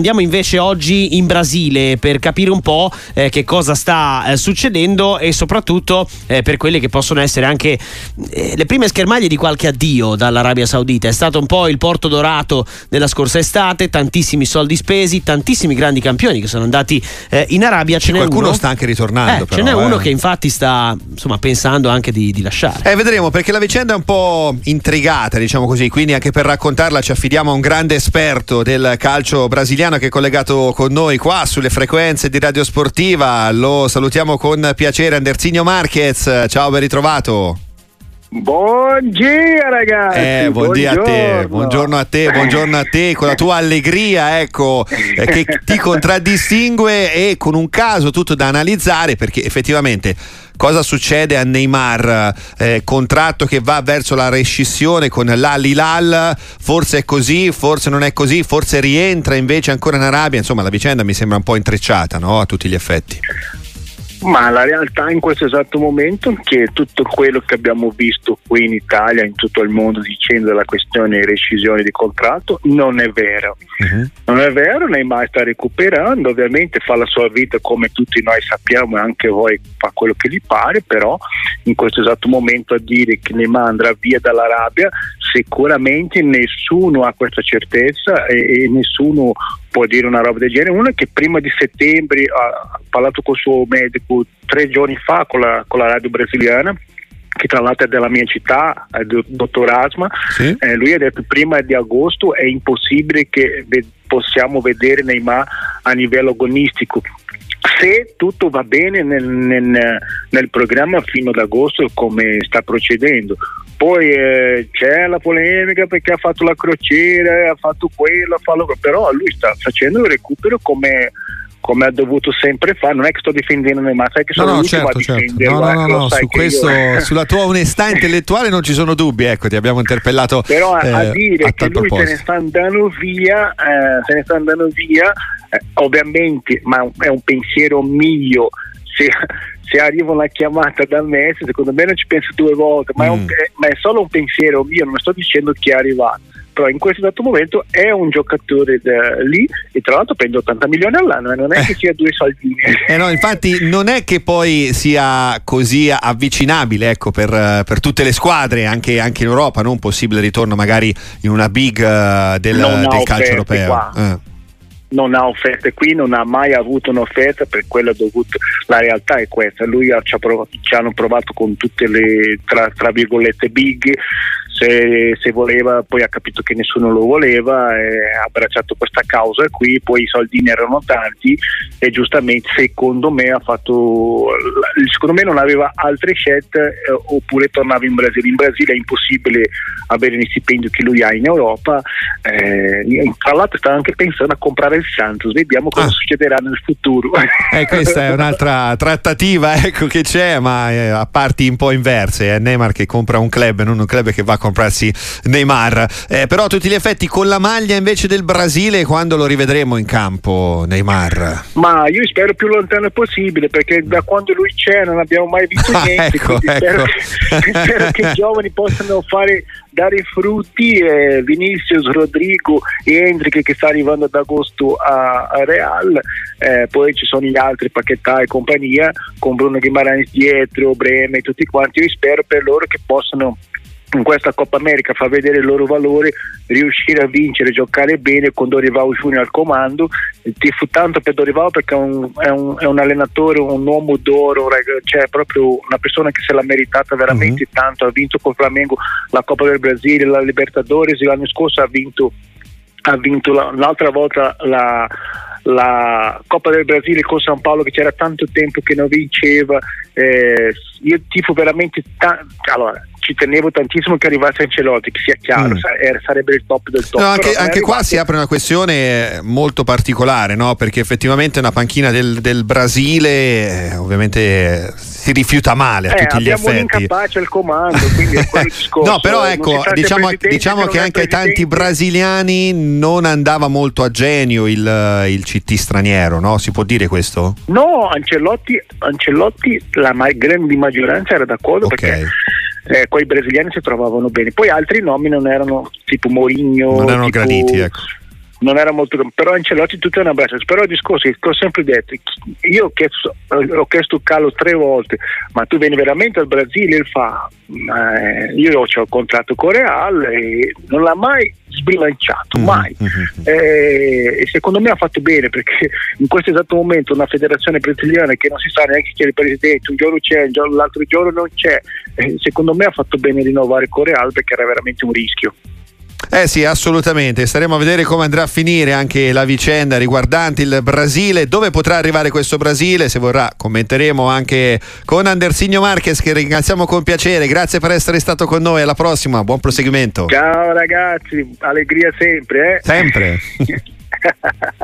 Andiamo invece oggi in Brasile per capire un po' eh, che cosa sta eh, succedendo e soprattutto eh, per quelle che possono essere anche eh, le prime schermaglie di qualche addio dall'Arabia Saudita. È stato un po' il porto dorato della scorsa estate, tantissimi soldi spesi, tantissimi grandi campioni che sono andati eh, in Arabia. Ce n'è Qualcuno uno, sta anche ritornando. eh, però, ce n'è uno che infatti sta insomma, pensando anche di, di lasciare. Eh, vedremo perché la vicenda è un po' intrigata, diciamo così, quindi anche per raccontarla ci affidiamo a un grande esperto del calcio brasiliano che è collegato con noi qua sulle frequenze di Radio Sportiva. Lo salutiamo con piacere, Andersinio Marquez. Ciao, ben ritrovato. Buongiorno ragazzi. Eh, buongiorno a te, buongiorno. a te, buongiorno a te, con la tua allegria, ecco, eh, che ti contraddistingue e con un caso tutto da analizzare perché effettivamente cosa succede a Neymar? Eh, contratto che va verso la rescissione con l'Al-Hilal, forse è così, forse non è così, forse rientra invece ancora in Arabia, insomma la vicenda mi sembra un po' intrecciata, no? A tutti gli effetti. Ma la realtà in questo esatto momento è che tutto quello che abbiamo visto qui in Italia, in tutto il mondo, dicendo la questione rescisione di contratto, non è vero. Non è vero, Neymar sta recuperando, ovviamente fa la sua vita come tutti noi sappiamo e anche voi fa quello che gli pare, però in questo esatto momento a dire che Neymar andrà via dall'Arabia, sicuramente nessuno ha questa certezza e, e nessuno può dire una roba del genere. Uno è che prima di settembre ha parlato con il suo medico tre giorni fa con la, con la radio brasiliana che tra l'altro è della mia città, il dottor Asma, Sì. eh, lui ha detto prima di agosto è impossibile che ve- possiamo vedere Neymar a livello agonistico. Se tutto va bene nel, nel- nel programma fino ad agosto come sta procedendo, poi eh, c'è la polemica perché ha fatto la crociera, ha fatto quello, ha fatto però lui sta facendo il recupero come, come ha dovuto sempre fare. Non è che sto difendendo Neymar, sai che No, sono no, l'ultimo certo, a certo. No, no, no, no, su che io- questo, sulla tua onestà intellettuale non ci sono dubbi, ecco, ti abbiamo interpellato. però a- a eh, dire a che lui se ne proposito. sta andando via, eh, se ne sta andando via, eh, ovviamente, ma è un pensiero mio. Se, se arriva una chiamata da Messi, secondo me non ci penso due volte, ma, è un- Mm. ma è solo un pensiero mio, non sto dicendo che è arrivato. Però in questo dato momento è un giocatore da- lì e tra l'altro prende 80 milioni all'anno, e non è che sia due soldini. Eh no, infatti non è che poi sia così avvicinabile ecco, per, eh, per tutte le squadre, anche, anche in Europa, non un possibile ritorno magari in una big eh, del, del calcio europeo. Eh. non ha offerte qui, non ha mai avuto un'offerta per quello dovuto. La realtà è questa, lui ha, ci, ha provato- ci hanno provato con tutte le tra, tra virgolette big, se, se voleva poi ha capito che nessuno lo voleva ha abbracciato questa causa qui, poi i soldini erano tanti e giustamente secondo me ha fatto, secondo me non aveva altre scelte eh, oppure tornava in Brasile. In Brasile è impossibile avere gli stipendi che lui ha in Europa, eh, tra l'altro stava anche pensando a comprare il Santos, vediamo cosa Ah. succederà nel futuro. Eh, questa è un'altra trattativa ecco, che c'è, ma eh, a parti un po' inverse. È Neymar che compra un club non un club che va a comprarsi Neymar. Eh, però a tutti gli effetti con la maglia invece del Brasile, quando lo rivedremo in campo, Neymar? Ma io spero più lontano possibile perché da quando lui c'è non abbiamo mai visto Ah, niente. ecco, quindi spero, ecco. che, spero che i giovani possano fare, dare frutti. eh, Vinicius, Rodrigo e Hendrick che sta arrivando ad agosto a, a Real. eh, poi ci sono gli altri Paquetá e compagnia con Bruno Guimarães dietro, Breme e tutti quanti. Io spero per loro che possano in questa Coppa America far vedere il loro valore, riuscire a vincere, giocare bene con Dorival Junior al comando. Ti fu tanto per Dorival perché è un, è un- è un allenatore, un uomo d'oro, cioè proprio una persona che se l'ha meritata veramente tanto. Ha vinto con Flamengo la Coppa del Brasile, la Libertadores, l'anno scorso ha vinto, ha vinto la- l'altra volta la la Coppa del Brasile con San Paolo che c'era tanto tempo che non vinceva eh, io tifo veramente ta- allora ci tenevo tantissimo che arrivasse Ancelotti che sia chiaro Mm. sa- era- sarebbe il top del top No, anche, però anche qua si apre una questione molto particolare, no? perché effettivamente una panchina del, del Brasile eh, ovviamente eh, si rifiuta male a Eh, tutti gli effetti. incapace al comando quindi è quello il discorso No, però Non ecco, diciamo, diciamo che è anche ai tanti brasiliani non andava molto a genio il, il CT straniero, no? Si può dire questo? no Ancelotti, Ancelotti la ma- grande maggioranza era d'accordo Ok. perché eh, quei brasiliani si trovavano bene poi altri nomi non erano tipo Mourinho Non erano tipo- graditi, ecco. Non era molto però Ancelotti tutto è una braccia però il discorso che ho sempre detto io ho chiesto, ho chiesto Carlo tre volte ma tu vieni veramente al Brasile il fa eh, io ho il contratto con Real e non l'ha mai sbilanciato, mm-hmm. mai. Mm-hmm. Eh, e secondo me ha fatto bene perché in questo esatto momento una federazione brasiliana che non si sa neanche chi è il presidente, un giorno c'è, l'altro giorno non c'è, eh, secondo me ha fatto bene rinnovare con Real perché era veramente un rischio. Eh sì, assolutamente. Staremo a vedere come andrà a finire anche la vicenda riguardante il Brasile. Dove potrà arrivare questo Brasile? Se vorrà, commenteremo anche con Andersigno Marquez, che ringraziamo con piacere. Grazie per essere stato con noi. Alla prossima, buon proseguimento. Ciao ragazzi, allegria sempre. Eh? Sempre.